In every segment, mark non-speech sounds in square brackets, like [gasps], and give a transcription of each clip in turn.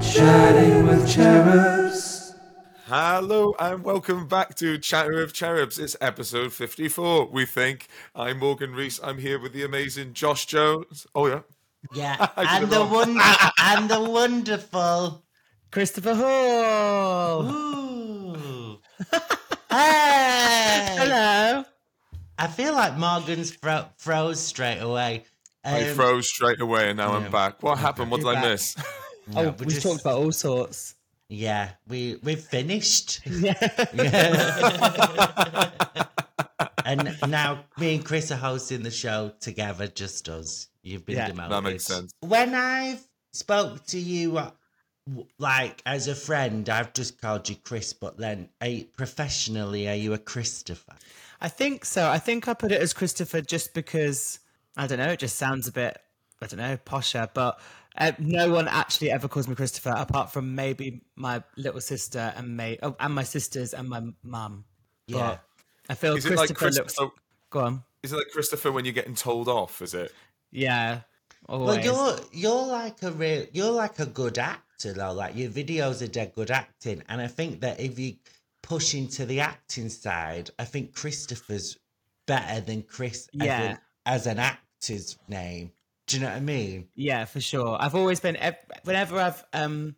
Chatting with cherubs. Hello and welcome back to Chatter of Cherubs. It's episode 54, we think. I'm Morgan Rees. I'm here with the amazing Josh Jones. Oh, yeah. Yeah, [laughs] and the wrong. wonder [laughs] and the wonderful. Christopher Hall. Ooh. [laughs] hey! Hello. I feel like Morgan's fro- froze straight away. I Um, froze straight away and now I'm back. What happened? What did You're I back. miss? No, oh, we're we just- talked about all sorts. Yeah, we we've finished. Yeah. [laughs] and now me and Chris are hosting the show together, just us. You've been Yeah. demoted. That makes sense. When I've spoke to you, uh, like as a friend, I've just called you Chris. But then, are you- professionally, are you a Christopher? I think so. I think I put it as Christopher just because I don't know. It just sounds a bit I don't know posher, but uh, no one actually ever calls me Christopher apart from maybe my little sister and me oh, and my sisters and my mum. Yeah. But I feel Is it like Christopher looks. Christopher? Go on. Is it like Christopher when you're getting told off? Is it? Yeah. Well, you're you're like a real you're like a good actor though. Like your videos are dead good acting, and I think that if you push into the acting side, I think Christopher's better than Chris. I Yeah. think, as an actor's name. Do you know what I mean? Yeah, for sure. I've always been whenever I've um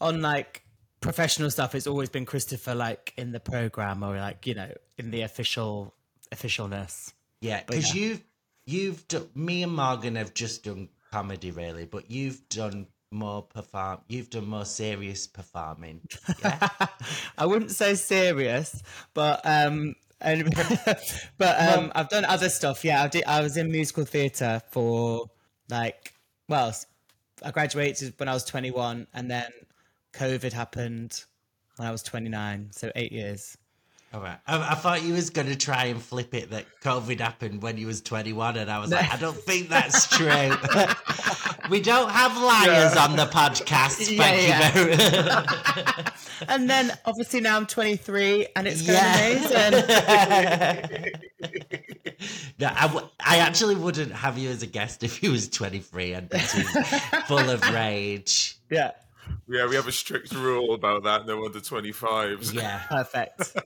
on like professional stuff, it's always been Christopher like in the program or like you know in the official officialness. Yeah, because yeah. you've you've done, me and Morgan have just done comedy really, but you've done more perform. You've done more serious performing. Yeah. [laughs] I wouldn't say serious, but um, and, [laughs] but um, I've done other stuff. Yeah, I did. I was in musical theatre for like, well, i graduated when I was twenty one, and then COVID happened when I was twenty nine. So eight years. All right. I, I thought you was going to try and flip it that COVID happened when you was 21, and I was like, I don't [laughs] think that's true. [laughs] we don't have liars on the podcast. [laughs] Yeah, Thank yeah. you very much. And then obviously now I'm twenty three, and it's going Yeah. amazing. No, I, w- I actually wouldn't have you as a guest if you was 23 and [laughs] full of rage. yeah, Yeah, we have a strict rule about that. No under 25s. Yeah. [laughs] perfect.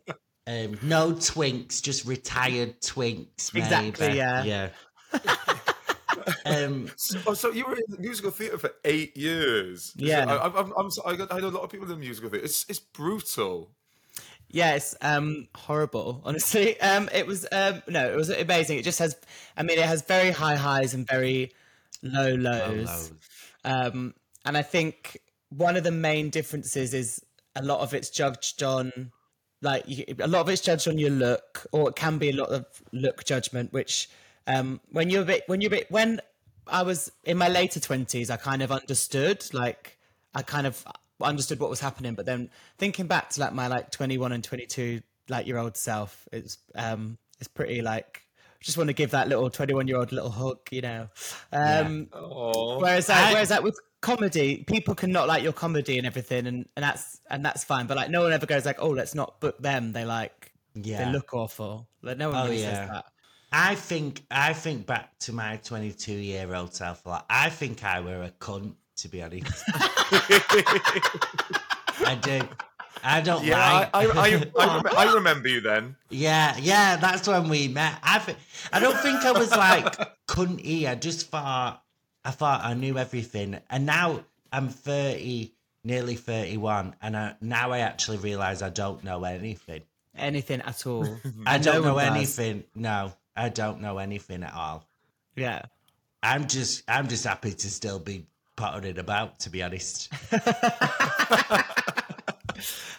Um, no twinks, just retired twinks. Exactly, maybe. yeah. Yeah. [laughs] um, Oh, so you were in musical theatre for eight years? Yeah. I, I'm, I'm, I, got, I know a lot of people in the musical theatre. It's, it's brutal. Yeah, it's um horrible, honestly. [laughs] Um it was um no, it was amazing. It just has I mean it has very high highs and very low lows. Low lows. Um and I think one of the main differences is a lot of it's judged on like a lot of it's judged on your look or it can be a lot of look judgment which um when you're a bit when you're a bit when I was in my later 20s I kind of understood like I kind of understood what was happening but then thinking back to like my like 21 and 22 like year old self it's um it's pretty like just want to give that little 21 year old little hug you know um Oh, Whereas like, I- whereas like with comedy, people can not like your comedy and everything, and, and that's and that's fine. But like, no one ever goes like, "Oh, let's not book them." They like Yeah. they look awful. Like no one Oh, really yeah. says that. I think I think back to my 22 year old self a lot. I think I were a cunt, to be honest. I do. I don't yeah, like. I, I, I, I, rem- I remember you then. Yeah, yeah, that's when we met. I th- I don't think I was like couldn't [laughs] cunty. I just thought I thought I knew everything, and now I'm thirty, nearly thirty-one, and I, now I actually realize I don't know anything. Anything at all. I don't no know one does. anything. No, I don't know anything at all. Yeah. I'm just I'm just happy to still be pottering about, to be honest. [laughs]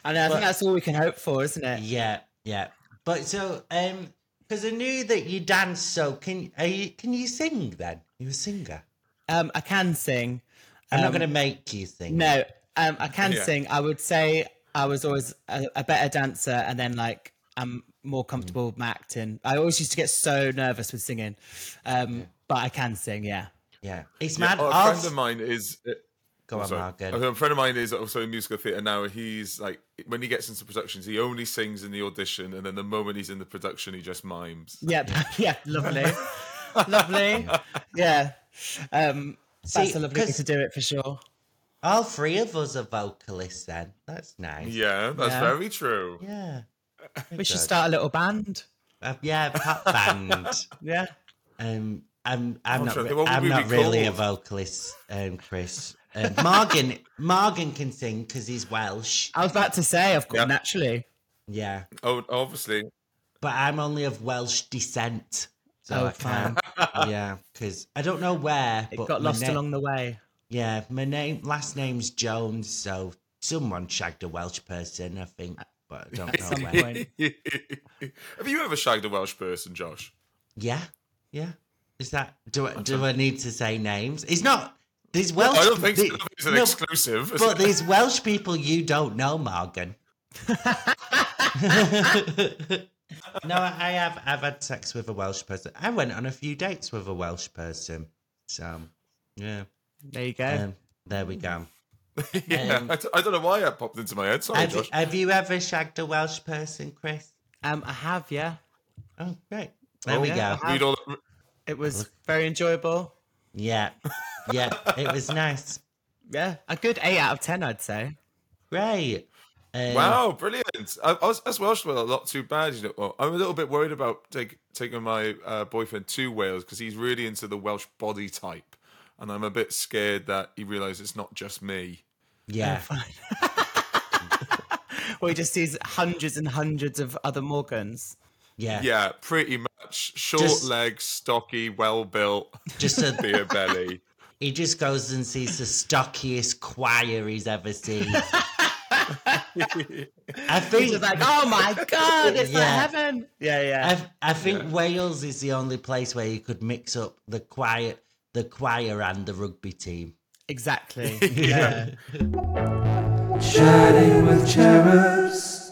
And I think that's all we can hope for, isn't it? Yeah, yeah. But so, um, because I knew that you dance, so can are you can you sing then? You're a singer? Um, I can sing. I'm not Um, going to make you sing. No, um, I can Yeah. sing. I would say I was always a, a better dancer, and then like I'm more comfortable with my acting. I always used to get so nervous with singing, um, but I can sing. Yeah. Yeah, it's Yeah, mad. oh, a I've- friend of mine is. uh, Go on, sorry. Morgan. A friend of mine is also in musical theatre now. He's like, when he gets into productions, he only sings in the audition, and then the moment he's in the production, he just mimes. Yep. [laughs] Yeah. Lovely. [laughs] lovely. Yeah. Um, that's a lovely way 'cause- to do it for sure. All three of us are vocalists then. That's nice. Yeah, that's Yeah. very true. Yeah. We should start a little band. Uh, yeah, pop band. [laughs] Yeah. Um, I'm I'm I'm not trying to re- think, what would I'm not be really a vocalist, um, Chris. Um, Morgan [laughs] Morgan can sing because he's Welsh. I was about to say, of course, Yeah. naturally. Yeah, Oh, obviously. but I'm only of Welsh descent, so Oh, I can't. [laughs] yeah, because I don't know where. It but got lost na- along the way. Yeah, my name last name's Jones, so someone shagged a Welsh person, I think, but I don't know where. [laughs] Have you ever shagged a Welsh person, Josh? Yeah, yeah. Is that do I, do I need to say names? It's not. these Welsh. I don't think the- it's an no, exclusive. But these Welsh people you don't know, Morgan. [laughs] no, I have. I've had sex with a Welsh person. I went on a few dates with a Welsh person. So, yeah. There you go. Um, there we go. [laughs] yeah, um, I, d- I don't know why that popped into my head. Sorry, Have, Josh. have you ever shagged a Welsh person, Chris? Um, I have, yeah. Oh, great. There Oh, we yeah, go. Read all the- It was very enjoyable. Yeah. Yeah. It was nice. Yeah, a good eight out of ten, I'd say. Great. Um, Wow, brilliant! I, I was as Welsh well, not too bad. You know, well, I'm a little bit worried about take, taking my uh, boyfriend to Wales because he's really into the Welsh body type, and I'm a bit scared that he realizes it's not just me. Yeah. Or [laughs] he just sees hundreds and hundreds of other Morgans. Yeah. Yeah, pretty much short Just- legs, stocky, well built, [laughs] Just a, [laughs] beer belly. he just goes and sees the stockiest choir he's ever seen. [laughs] I think just like, oh my god, it's Yeah. like heaven. Yeah, yeah. I, I think Wales is the only place where you could mix up the choir, the choir and the rugby team. exactly. Yeah. Chatting with cherubs.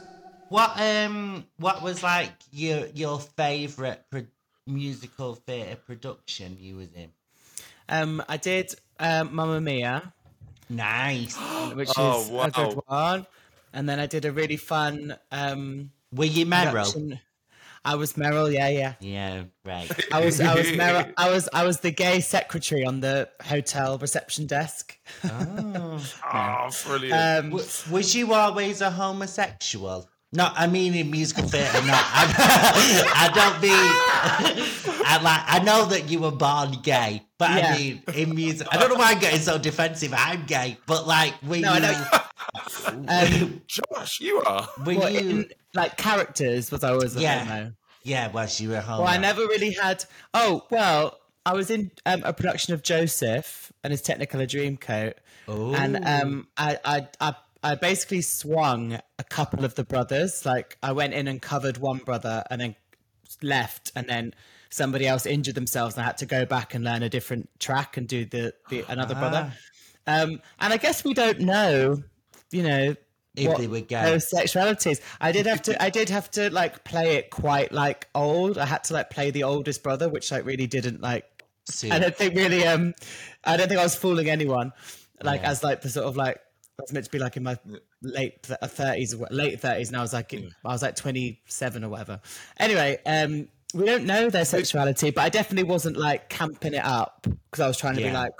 What um what was like your your favorite pro- musical theatre production you was in? um, I did um, Mamma Mia, Nice. [gasps] which Oh, is a good one, and then I did a really fun um, Were you Meryl? production- I was Meryl. Yeah, yeah. Yeah, right. I was I was Meryl. [laughs] I was I was the gay secretary on the hotel reception desk. Oh. [laughs] Oh, brilliant! Um, W- was you always a homosexual? No, I mean in musical theatre. No, I, [laughs] I don't mean. I like. I know that you were born gay, but Yeah. I mean in music. I don't know why I'm getting so defensive. I'm gay, but like, were No, I you? know. um, Josh, you are. were what, you? in, like characters was I always a Yeah. homo. yeah, well, you were homo. Well, I never really had. Oh well, I was in um, a production of Joseph and his Technicolor Dreamcoat, Oh. and um, I, I I I basically swung a couple of the brothers. Like I went in and covered one brother, and then left, and then somebody else injured themselves, and I had to go back and learn a different track and do the, the another brother. Um, and I guess we don't know, you know. If what they were gay. those sexualities. I did have to. I did have to like play it quite like old. I had to like play the oldest brother, which like really didn't like. Suit. I don't think really. Um, I don't think I was fooling anyone. Like Yeah. as like the sort of like I was meant to be like in my late thirties, late thirties, and I was like I was like twenty seven or whatever. Anyway, um, we don't know their sexuality, but I definitely wasn't like camping it up because I was trying to be like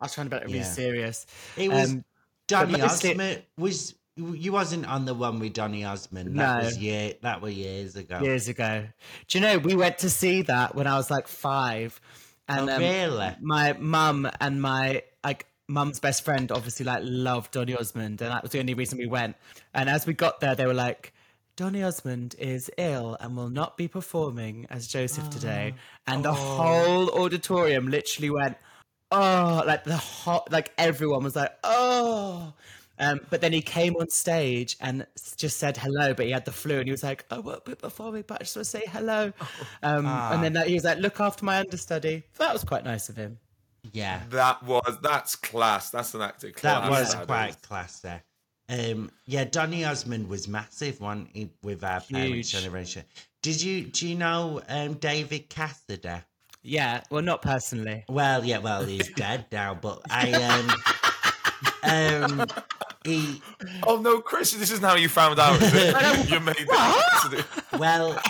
I was trying to be like, really Yeah. serious. It was Um, Donny Osmond. Was you wasn't on the one with Donny Osmond? No. That was year. That were years ago. years ago. Do you know we went to see that when I was like five, and Oh, um, my mum and my like mum's best friend obviously like loved Donny Osmond, and that was the only reason we went. And as we got there, they were like. Donny Osmond is ill and will not be performing as Joseph today. [gasps] And the whole auditorium literally went, oh, like the hot, like everyone was like, oh. Um, but then he came on stage and just said hello, but he had the flu and he was like, I won't be performing, but I just want to say hello. [laughs] Um, And then that, he was like, look after my understudy. So that was quite nice of him. Yeah, That was that's class. That's an acting class. that was that quite is. classy. Um, yeah, Donny Osmond was massive, one with our parents' Huge. generation. Did you do you know um, David Cassidy? Yeah, well, not personally. Well, yeah, well, he's [laughs] dead now, but I um, um, he Oh no, Chris! This isn't how you found out. Is [laughs] it? you made it. well,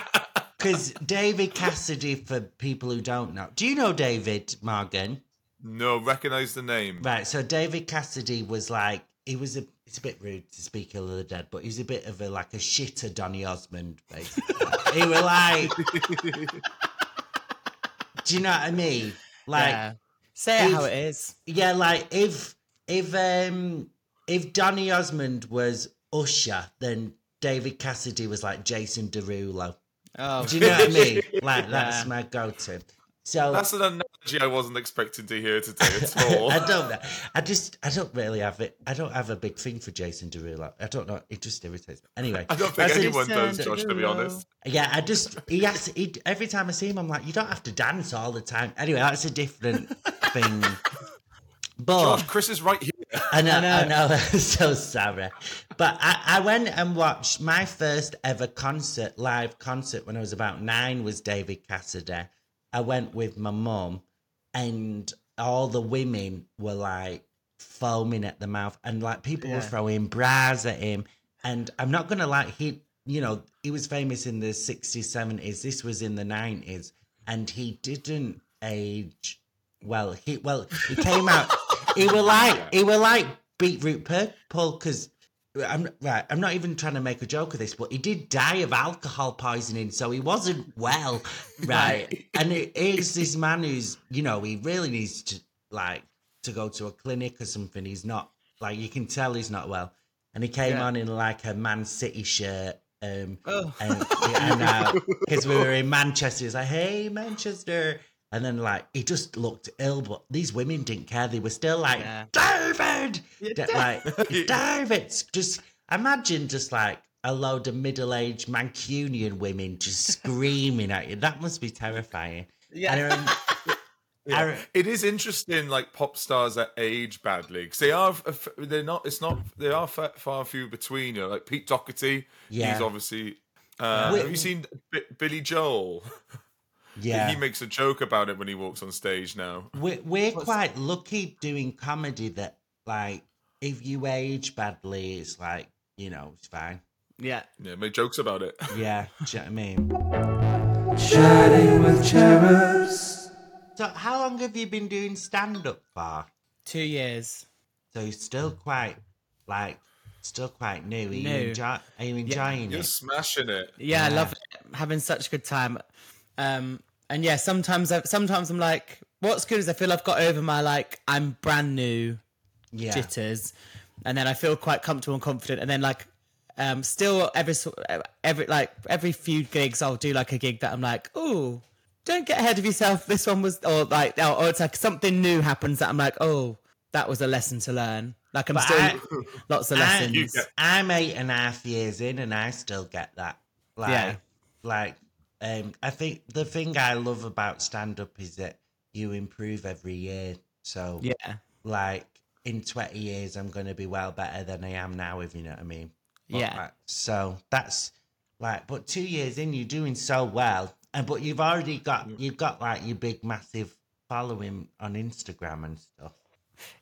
because David Cassidy, for people who don't know, do you know David Morgan? No, recognize the name. Right, so David Cassidy was like he was a it's a bit rude to speak ill of the dead, but he was a bit of a like a shitter Donny Osmond, basically. [laughs] he was like Do you know what I mean? Like yeah. Say it if- how it is. yeah, like if if um if Donny Osmond was Usher, then David Cassidy was like Jason Derulo. Oh, Do you know what I mean? [laughs] Like that's Yeah. my go-to. So That's an analogy I wasn't expecting to hear today at all. [laughs] I don't know. I just I don't really have it. I don't have a big thing for Jason Derulo. I don't know. It just irritates me. Anyway, I don't think anyone does, Jason Josh, to be honest. Yeah, I just he has he, every time I see him, I'm like, you don't have to dance all the time. Anyway, that's a different [laughs] thing. But Josh, Chris is right here. I know, I know. know. [laughs] I'm so sorry. But I, I went and watched my first ever concert, live concert, when I was about nine, was David Cassidy. I went with my mum, and all the women were like foaming at the mouth, and like people were throwing bras at him. And I'm not gonna like he, you know, he was famous in the 60s, 70s. This was in the 90s, and he didn't age well. He well, he came out. he were like he were like beetroot purple because. I'm right. I'm not even trying to make a joke of this, but he did die of alcohol poisoning, so he wasn't well, [laughs] right? and it is this man who's, you know, he really needs to like to go to a clinic or something. He's not like you can tell he's not well. And he came Yeah. on in like a Man City shirt, um, Oh. and because we were in Manchester, he's like, "Hey, Manchester," and then like he just looked ill, but these women didn't care. They were still like, Yeah. "David," Da- like [laughs] David. Just imagine just like a load of middle-aged Mancunian women just [laughs] screaming at you. That must be terrifying. Yeah. And I rem- [laughs] It is interesting, like pop stars that age badly because they are. They're not. It's not. They are fa- far few between. You know, like Pete Doherty. Yeah. He's obviously. Uh, Wi- have you seen B- Billy Joel? Yeah. He makes a joke about it when he walks on stage now. We're, we're quite lucky doing comedy that, like, if you age badly, it's like, you know, it's fine. yeah. Yeah, make jokes about it. [laughs] Yeah, do you know what I mean? Chatting with cherubs. So, how long have you been doing stand up for? Two years. So, you're still quite, like, still quite new. Are you, New. enjoy- are you enjoying it? You're smashing it. Yeah, I Yeah. love it. Having such a good time. Um, and yeah, sometimes I, sometimes I'm like, what's good is I feel I've got over my like I'm brand new Yeah. jitters, and then I feel quite comfortable and confident, and then like. Um, still every every like every few gigs I'll do like a gig that I'm like oh don't get ahead of yourself this one was or like or, or it's like something new happens that I'm like oh that was a lesson to learn like I'm But still I- lots of I- lessons get- I'm eight and a half years in, and I still get that. Like, Yeah. like, um, I think the thing I love about stand up is that you improve every year. So, yeah like, in 20 years, I'm going to be well better than I am now, if you know what I mean. But, Yeah. like, so that's like, but two years in, you're doing so well, and but you've already got you've got like your big massive following on Instagram and stuff.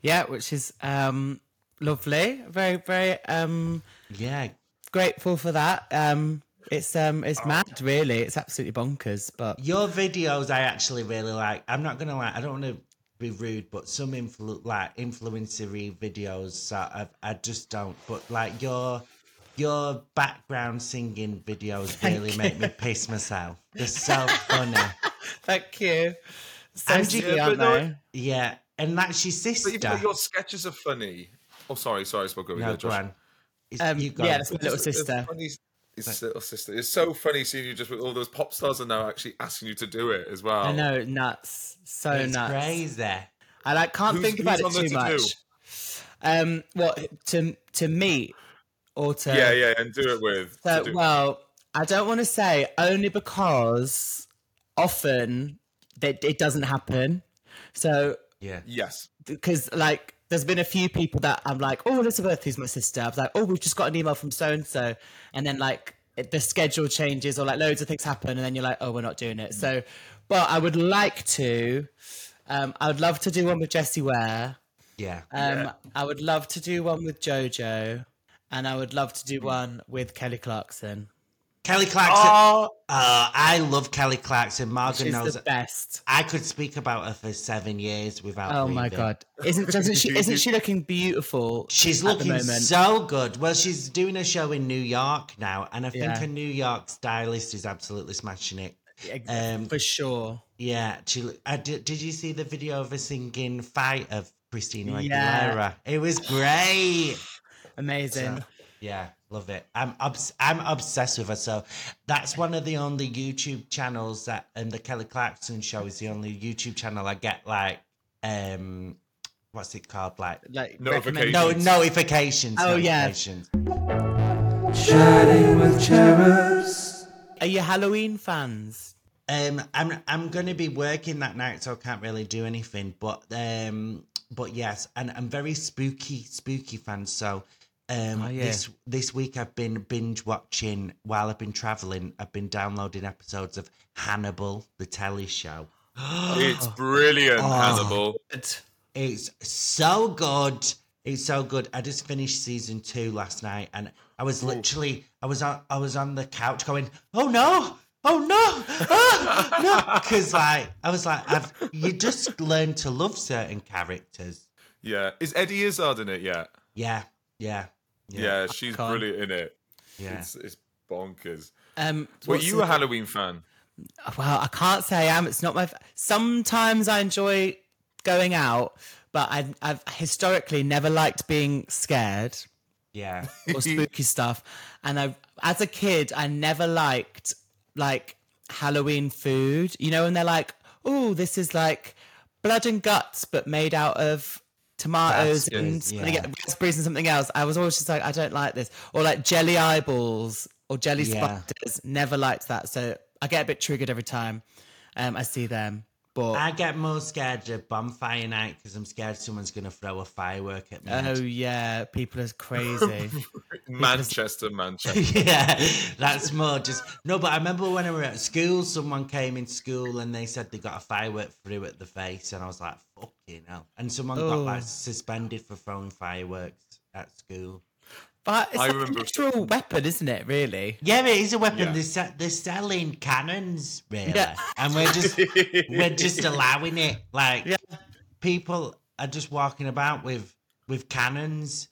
yeah which is um lovely very very um Yeah, grateful for that. Um, it's um, it's mad, really. It's absolutely bonkers. But Your videos I actually really like. I'm not gonna lie, I don't want to be rude, but some influ- like influencery videos sort of I just don't. But like your your background singing videos really make me piss myself. They're so funny. [laughs] thank you. So And sweet, you- aren't but no. Yeah, and that's your But sister. even though your sketches are funny. Oh, sorry, sorry, I spoke over no, you. go Josh. on. It's, Um, you go. yeah, that's my little It's- it's sister. funny- It's little sister. It's so funny seeing you just with all those pop stars are now actually asking you to do it as well. I know, nuts, so it's nuts. crazy. I like can't Who's- think about it too to much. do? Um, what to to meet or to Yeah, yeah, and do it with. So, do- well, I don't want to say only because often that it doesn't happen. So Yeah. yes. because like there's been a few people that I'm like, oh Elizabeth, who's my sister. I was like, oh, we've just got an email from so and so, and then like it, the schedule changes or like loads of things happen, and then you're like, oh, we're not doing it. So, but I would like to. Um, I would love to do one with Jessie Ware. Yeah. Um, I would love to do one with JoJo, and I would love to do one with Kelly Clarkson. Kelly Clarkson. Oh, Uh, I love Kelly Clarkson. Morgan She's knows. the best. I could speak about her for seven years without. Oh my god! Isn't doesn't she? Isn't she looking beautiful? She's looking so good. Well, she's doing a show in New York now, and I think Yeah. her New York stylist is absolutely smashing it. Um, for sure. Yeah, she. I did, did you see the video of her singing "Fight" of Christina Aguilera? Yeah. It was great. [sighs] Amazing. Yeah, love it. I'm obs- I'm obsessed with her. So that's one of the only YouTube channels that, and the Kelly Clarkson show is the only YouTube channel I get like, um, what's it called? Like like Notifications. no notifications. Oh, yeah. notifications. Chatting with cherubs. Are you Halloween fans? Um, I'm I'm going to be working that night, so I can't really do anything. But um, but yes, and I'm very spooky spooky fan. So um, Oh, yeah. this this week I've been binge watching while I've been traveling. I've been downloading episodes of Hannibal, the telly show. [gasps] it's brilliant, Oh. Hannibal. It's so good. It's so good. I just finished season two last night, and I was literally, I was on, I was on the couch going, "Oh no, oh no, oh, no," [laughs] because like I was like, I've, you just learn to love certain characters. Yeah, is Eddie Izzard in it yet? Yeah, yeah, Yeah, she's Icon. brilliant in it. yeah. It's, it's bonkers. Um, Were you a Halloween fan? Well, I can't say I am. It's not my. f- Sometimes I enjoy going out, but I, I've historically never liked being scared yeah. or [laughs] spooky stuff. And I, as a kid, I never liked like Halloween food. You know, and they're like, "Oh, this is like blood and guts, but made out of." Tomatoes That's and good, something- yeah. raspberries and something else. I was always just like, I don't like this, or like jelly eyeballs or jelly Yeah. spiders. Never liked that, so I get a bit triggered every time um, I see them. But I get more scared of bonfire night because I'm scared someone's gonna throw a firework at me. oh yeah, people are crazy. [laughs] [laughs] Manchester, Manchester. [laughs] yeah, that's more just no. But I remember when I were at school, someone came in school and they said they got a firework through at the face, and I was like, "Fucking hell!" And someone got Oh. like suspended for throwing fireworks at school. but it's I like remember- a natural weapon, isn't it? Really? Yeah, it is a weapon. Yeah. They're, se- they're selling cannons, really, Yeah. and we're just we're just [laughs] allowing it. Like Yeah. people are just walking about with with cannons.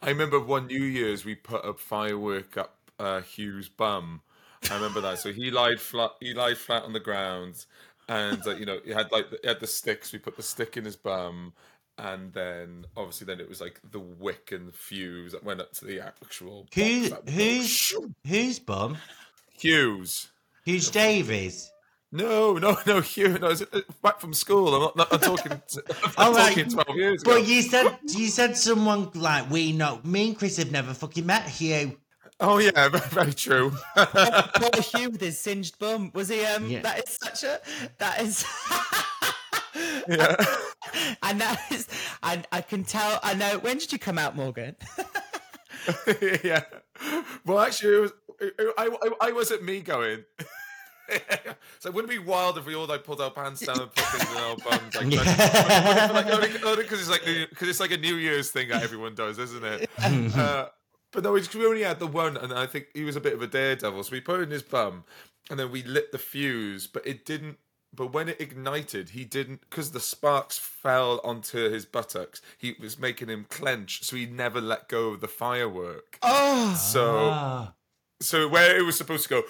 I remember one New Year's we put a firework up uh, Hugh's bum. I remember that. So he lied flat. He lied flat on the ground, and uh, you know he had like he had the sticks. We put the stick in his bum, and then obviously then it was like the wick and the fuse that went up to the actual. Who box that- who's who's bum? Hughes? Who's Davies? No, no, no, Hugh. No, it's, uh, back from school. I'm not. not I'm talking. I'm [laughs] right. talking twelve years ago. But you said you said someone like we know. Me and Chris have never fucking met Hugh. Oh yeah, [laughs] very, very true. [laughs] Poor Hugh with his singed bum. Was he? Um, Yeah. that is such a. That is. [laughs] yeah. and that is. I I can tell. I know. When did you come out, Morgan? yeah. Well, actually, it was. I, I, I wasn't me going. so it wouldn't be wild if we all like pulled our pants down and put things in our bums. Like, Yeah. like, only because it's like because it's like a New Year's thing that everyone does, isn't it? uh, but no, we only had the one, and I think he was a bit of a daredevil. So we put it in his bum, and then we lit the fuse, but it didn't. But when it ignited, he didn't because the sparks fell onto his buttocks. He was making him clench, so he never let go of the firework. Oh, So Ah. so where it was supposed to go,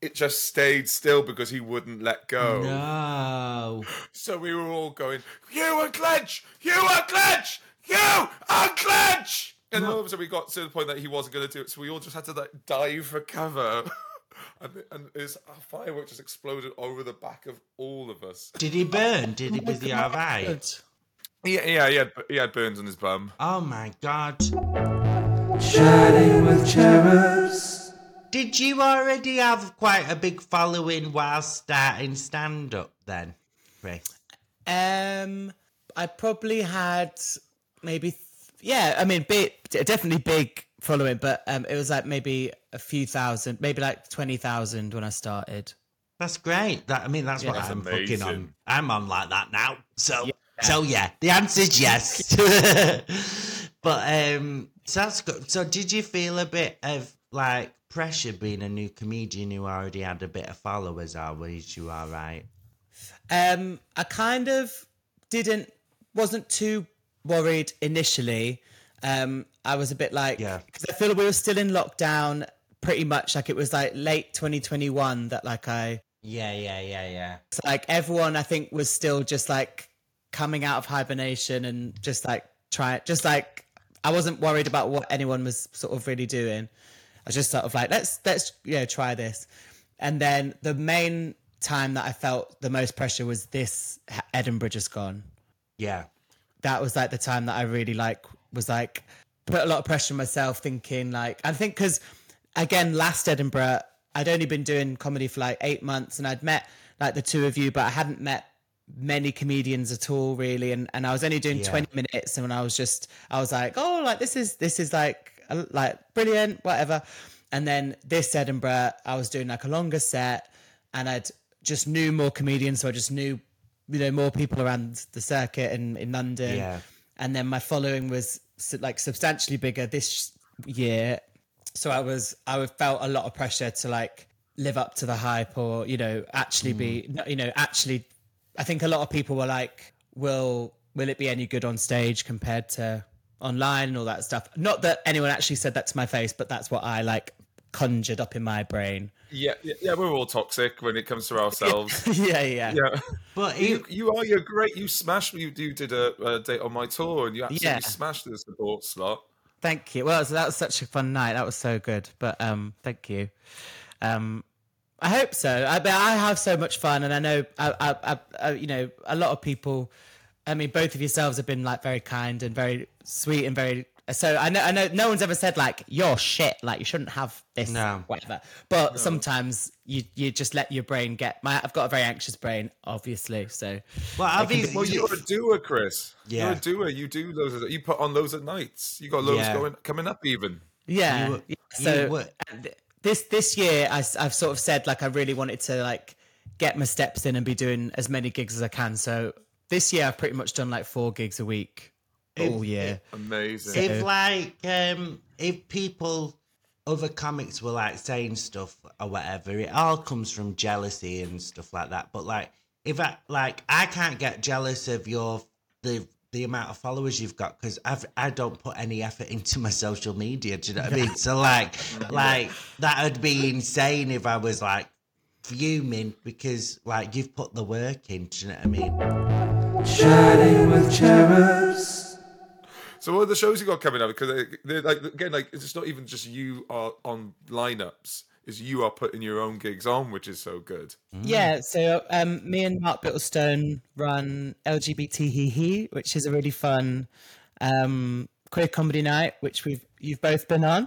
it just stayed still because he wouldn't let go. no. So we were all going, you unclench, you unclench, you unclench. And then all of a sudden we got to the point that he wasn't going to do it, so we all just had to like dive for cover. [laughs] and and his firework just exploded over the back of all of us. Did he burn? Did he? Was he alright? good. Yeah, yeah, he had, he had burns on his bum. Oh my god. Chatting with cherubs. Did you already have quite a big following while starting stand up then, Chris? Um, I probably had maybe. Th- yeah, I mean, big, definitely big following, but um, it was like maybe a few thousand, maybe like twenty thousand when I started. That's great. That I mean, that's what That's I'm fucking on. amazing. I'm on like that now. So, Yeah. so yeah, the answer's yes. [laughs] but um, so that's good. So, did you feel a bit of like pressure being a new comedian who already had a bit of followers, or was you all right? Um, I kind of didn't, wasn't too worried initially. Um, I was a bit like, Yeah. because I feel we were still in lockdown pretty much. Like it was like late 2021 that like I, Yeah, yeah, yeah, yeah. so, like everyone I think was still just like coming out of hibernation and just like try, just like I wasn't worried about what anyone was sort of really doing. I was just sort of like, let's let's you know try this. And then the main time that I felt the most pressure was this Edinburgh just gone. Yeah. That was like the time that I really like was like put a lot of pressure on myself, thinking like I think because again last Edinburgh I'd only been doing comedy for like eight months and I'd met like the two of you, but I hadn't met many comedians at all really and, and I was only doing Yeah. 20 minutes and when I was just I was like oh like this is this is like like brilliant whatever and then this Edinburgh I was doing like a longer set and I'd just knew more comedians so I just knew you know more people around the circuit in, in London Yeah. and then my following was like substantially bigger this year so I was I would felt a lot of pressure to like live up to the hype or you know actually be Mm. no- you know actually I think a lot of people were like will will it be any good on stage compared to online and all that stuff not that anyone actually said that to my face but that's what I like conjured up in my brain Yeah, yeah, we're all toxic when it comes to [laughs] ourselves. yeah yeah yeah. But You, it, you are you're great. You smashed. You, you did a, a date on my tour, and you absolutely Yeah. smashed the support slot. Thank you. Well, so that was such a fun night. That was so good. But um, thank you. Um, I hope so. I, but I have so much fun, and I know, I, I, I, I, you know, a lot of people. I mean, both of yourselves have been like very kind and very sweet and very. So I know, I know, no one's ever said like you're shit, like you shouldn't have this, No. whatever. But sometimes you you just let your brain get. My, I've got a very anxious brain, obviously. So well, obviously, Well, you're a doer, Chris. Yeah. You're a doer. You do loads of. You put on loads at nights. You got loads Yeah. going coming up even. Yeah. You were- yeah, you so were- this this year, I, have sort of said like I really wanted to like get my steps in and be doing as many gigs as I can. So this year, I've pretty much done like four gigs a week all year. Amazing. if like um if people other comics were like saying stuff or whatever it all comes from jealousy and stuff like that but like if i like i can't get jealous of your the the amount of followers you've got because i've i don't put any effort into my social media do you know what i mean so [laughs] like like that would be insane if i was like fuming because like you've put the work in do you know what i mean Chatting with cherubs. So what are the shows you got coming up? Because they- they're like again, like it's not even just you are on lineups. Is you are putting your own gigs on, which is so good. Yeah, so um, me and Mark Bittlestone run LGBT He He, which is a really fun um, queer comedy night, which we've you've both been on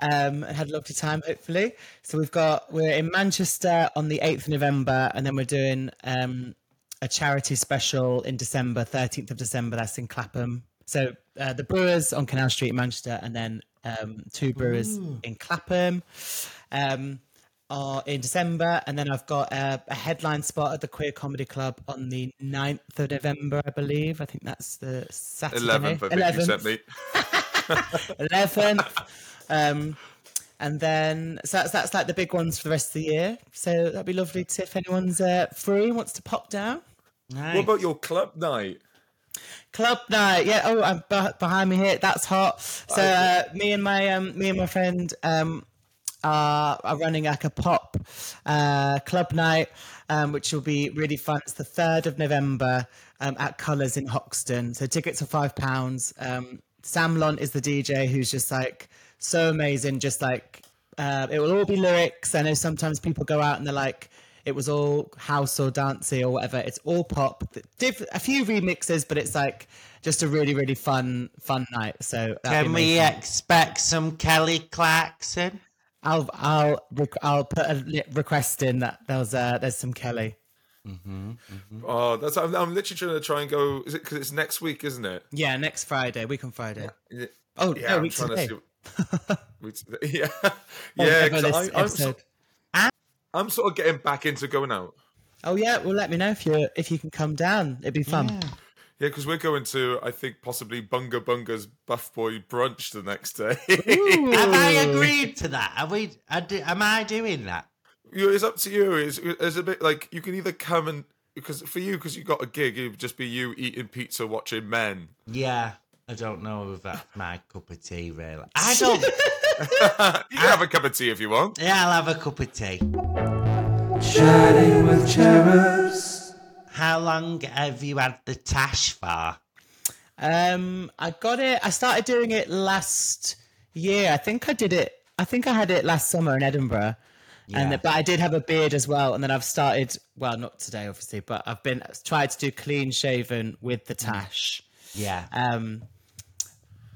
um, and had a lovely time, hopefully. So we've got we're in Manchester on the eighth of November, and then we're doing um, a charity special in December, thirteenth of December. That's in Clapham. So uh, the Brewers on Canal Street in Manchester, and then um, two Brewers in Clapham. Um, are in December, and then I've got a, a headline spot at the Queer Comedy Club on the 9th of November, I believe. I think that's the Saturday. Eleventh, I think you sent me. [laughs] [laughs] 11th. Um, and then, so that's, that's like the big ones for the rest of the year. So that'd be lovely to, if anyone's uh, free and wants to pop down. nice. What about your club night? Club night, yeah. Oh, I'm be- behind me here. That's hot. So uh, me and my um, me and my friend um, are, are running like a pop uh, club night, um, which will be really fun. It's the third of November um, at Colours in Hoxton. So tickets are five pounds. Um, Sam Lont is the DJ, who's just like so amazing. Just like uh, it will all be lyrics. I know sometimes people go out and they're like, it was all house or dancey or whatever. It's all pop. Diff- a few remixes, but it's like just a really, really fun, fun night. So Can we amazing. expect some Kelly Clarkson? I'll, I'll, rec- I'll put a li- request in that there's, uh, there's some Kelly. Oh, that's I'm, I'm literally trying to try and go. Is it because it's next week, isn't it? Yeah, next Friday, week on Friday. Yeah. Oh, Yeah, no, I'm week trying today. to see. [laughs] [laughs] yeah, yeah. whatever 'cause this I, I'm, so, I'm sort of getting back into going out. Oh yeah, well let me know if you if you can come down. It'd be fun. Yeah, because we're going to, I think, possibly Bunga Bunga's Buff Boy brunch the next day. Have I agreed to that? Are we? I do, am I doing that? You- it's up to you. It's, it's a bit like you can either come and because for you because you got a gig, it'd just be you eating pizza, watching men. Yeah, I don't know if that's my cup of tea. Really, [laughs] I don't. you can have a cup of tea if you want. yeah, I'll have a cup of tea. Chatting with cherubs. How long have you had the tash for? Um, I got it. I started doing it last year. I think I did it. I think I had it last summer in Edinburgh, Yeah. and but I did have a beard as well. And then I've started. Well, not today, obviously, but I've been tried to do clean shaven with the tash. Yeah, Um,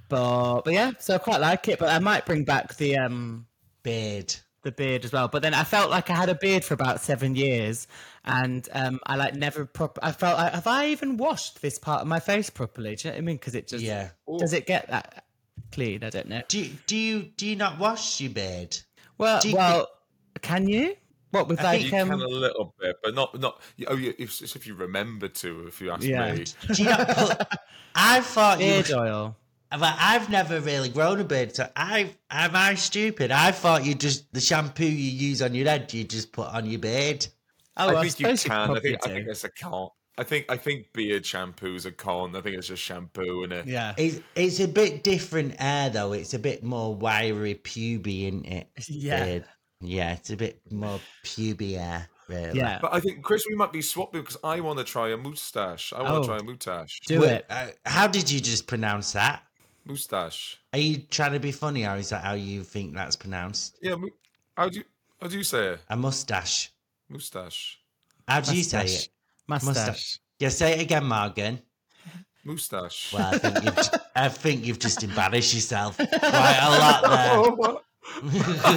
but but yeah, so I quite like it. But I might bring back the um beard. the beard as well. But then I felt like I had a beard for about seven years, and um, I like never prop. I felt like, have I even washed this part of my face properly? Do you know what I mean? Because it just Yeah. does it get that clean? I don't know. Do you, do you do you not wash your beard? Well, Do you well, can you? What with I like think You um? can a little bit, but not not. Oh, yeah, if, it's if you remember to, if you ask Yeah. me. Do you not put? [laughs] I thought you. beard oil. But I've never really grown a beard, so I am I stupid? I thought you just the shampoo you use on your head, you just put on your beard. Oh, I I think you suppose can. I probably think I think it's a con. I think I think beard shampoo's a con. I think it's just shampoo in it. yeah, It's it's a bit different hair though. It's a bit more wiry, puby, isn't it? Yeah. Beard. yeah. It's a bit more puby hair, really. yeah. But I think Chris, we might be swapping because I want to try a moustache. I want Oh. to try a moustache. Do Wait, it. uh, how did you just pronounce that? Moustache. Are you trying to be funny, or is that how you think that's pronounced? Yeah. Mo- how do you how do you say it? A mustache. Moustache. How do you say it? Mustache. Yeah, say it again, Morgan. Moustache. Well, I think you've, I think you've just embarrassed yourself quite a lot [laughs] there. oh, what?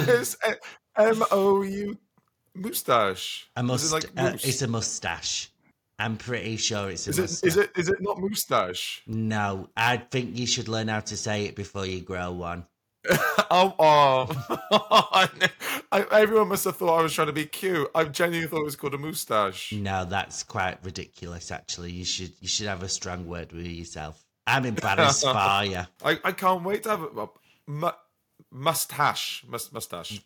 it's M O U moustache. A Is must, it like uh, mousse? it's a mustache. I'm pretty sure it's a Is it mustache. is it is it not moustache? No, I think you should learn how to say it before you grow one. [laughs] oh, oh. [laughs] I, everyone must have thought I was trying to be cute. I genuinely thought it was called a moustache. No, that's quite ridiculous. Actually, you should you should have a strong word with yourself. I'm embarrassed [laughs] by you. I, I can't wait to have a, a mu- mustache. Must, mustache.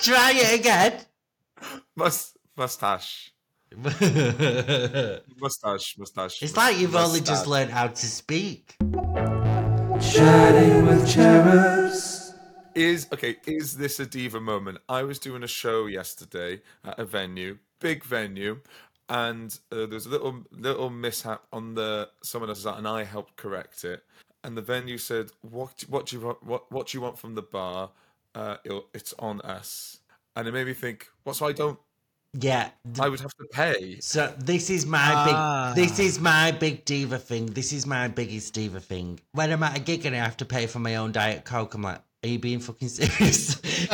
Try it again. Must, mustache. [laughs] Mustache. Mustache. It's like you've only just mustache. learned how to speak. Chatting with cherubs. Is okay. Is this a diva moment? I was doing a show yesterday at a venue, big venue, and uh, there's a little little mishap on the someone else's art, and I helped correct it. And the venue said, "What what do you want? What what do you want from the bar? Uh, it'll, it's on us." And it made me think, "What? So I don't? Yeah. I would have to pay." So this is my Ah. big. This is my big diva thing. This is my biggest diva thing. When I'm at a gig and I have to pay for my own diet coke, I'm like, "Are you being fucking serious?" [laughs]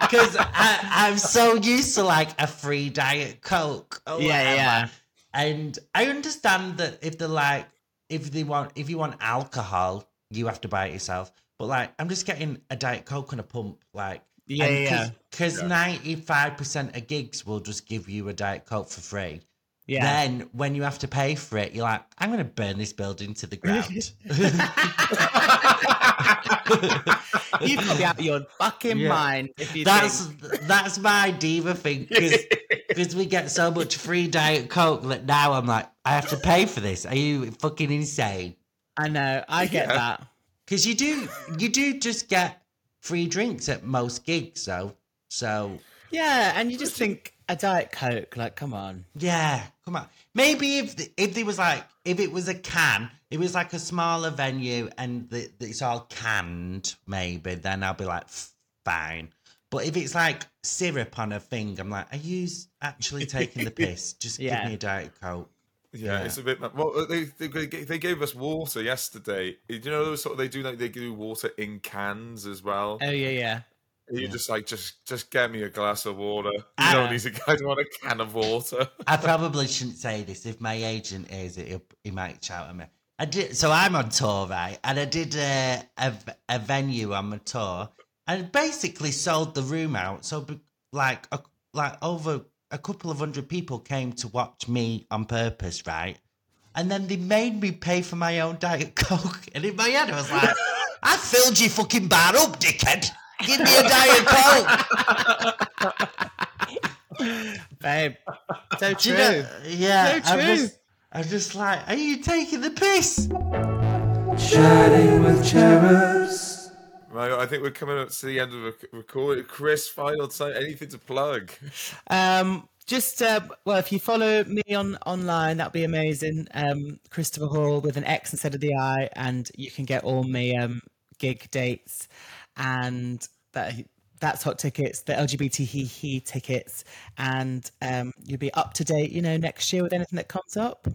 Because [laughs] I'm so used to like a free diet coke. Or Yeah, whatever. yeah. And I understand that if they're like, if they want, if you want alcohol, you have to buy it yourself. But like, I'm just getting a diet coke and a pump, like. Yeah, yeah. Because ninety-five percent of gigs will just give you a diet coke for free. Yeah. Then when you have to pay for it, you're like, I'm going to burn this building to the ground. [laughs] [laughs] You'd be out of your fucking Yeah. mind if you that's think. that's my diva thing because [laughs] we get so much free diet coke that now I'm like, I have to pay for this. Are you fucking insane? I know. I get Yeah. that. Because you do you do just get free drinks at most gigs, though. So Yeah, and you just think a diet coke. Like, come on. yeah, come on. Maybe if the, if there was like if it was a can, it was like a smaller venue and the, the- it's all canned. Maybe then I'll be like fine. But if it's like syrup on a thing, I'm like, are you actually taking the [laughs] piss? Just Yeah. give me a diet coke. Yeah, Yeah. it's a bit. Well, they, they they gave us water yesterday. You know, those sort of they do like they do water in cans as well. Oh yeah, yeah. You just like just just get me a glass of water. You Ah. don't need to. [laughs] I don't want a can of water. I probably shouldn't say this. If my agent hears it, he'll, might shout at me. I did. So I'm on tour, right? And I did a a, a venue on my tour, and basically sold the room out. So like a, like over a couple of hundred people came to watch me on purpose, right? And then they made me pay for my own Diet [laughs] Coke. And in my head, I was like, I filled your fucking bar up, dickhead. Give me a Diet Coke. [laughs] Babe, so Do true. you know- yeah. So I true. was, I was just like, are you taking the piss? Chatting with cherubs. Right, I think we're coming up to the end of the recording. Chris, final time, anything to plug? Um, just uh, well, if you follow me on online, that'd be amazing. Um, Christopher Hall with an X instead of the I, and you can get all my um, gig dates, and that that's hot tickets, the LGBT he he tickets, and um, you'll be up to date, you know, next year with anything that comes up.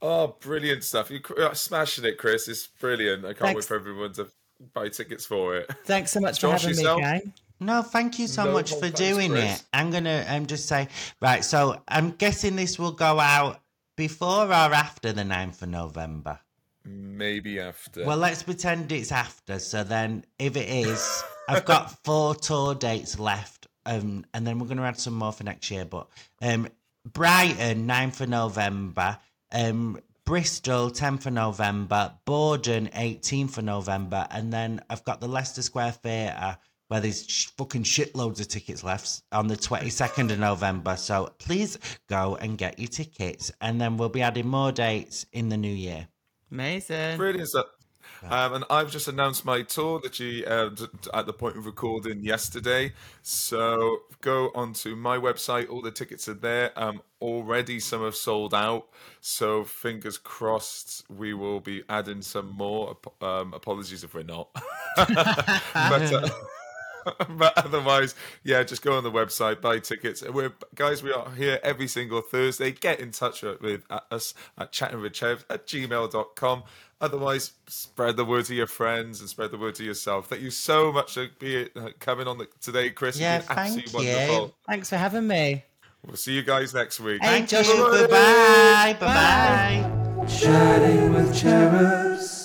Oh, brilliant stuff! You are smashing it, Chris. It's brilliant. I can't Thanks. wait for everyone to buy tickets for it. Thanks so much Josh, for having yourself? me, gang. No, thank you so No much for doing Chris. it. I'm gonna um, just say right. So I'm guessing this will go out before or after the 9th of November. Maybe after. Well, let's pretend it's after. So then, if it is, I've got [laughs] four tour dates left, um, and then we're going to add some more for next year. But um, Brighton, 9th of November, um, Bristol, 10th of November, Borden, 18th of November, and then I've got the Leicester Square Theatre where there's sh- fucking shitloads of tickets left on the 22nd of November. So please go and get your tickets, and then we'll be adding more dates in the new year. Amazing. Brilliant stuff. [laughs] Um, and I've just announced my tour that you uh, at the point of recording yesterday. So go onto my website. All the tickets are there. Um, already some have sold out. So fingers crossed, we will be adding some more. Um, apologies if we're not. [laughs] but, uh, [laughs] but otherwise, yeah, just go on the website, buy tickets. We're guys, we are here every single Thursday. Get in touch with us at chattingwithchev at gmail.com. Otherwise, spread the word to your friends and spread the word to yourself. Thank you so much for being, uh, coming on the, today, Chris. You've Yeah, been thank absolutely you. wonderful. Thanks for having me. We'll see you guys next week. Hey, Thank Josh. you. Bye bye. Bye bye. Chatting with cherubs.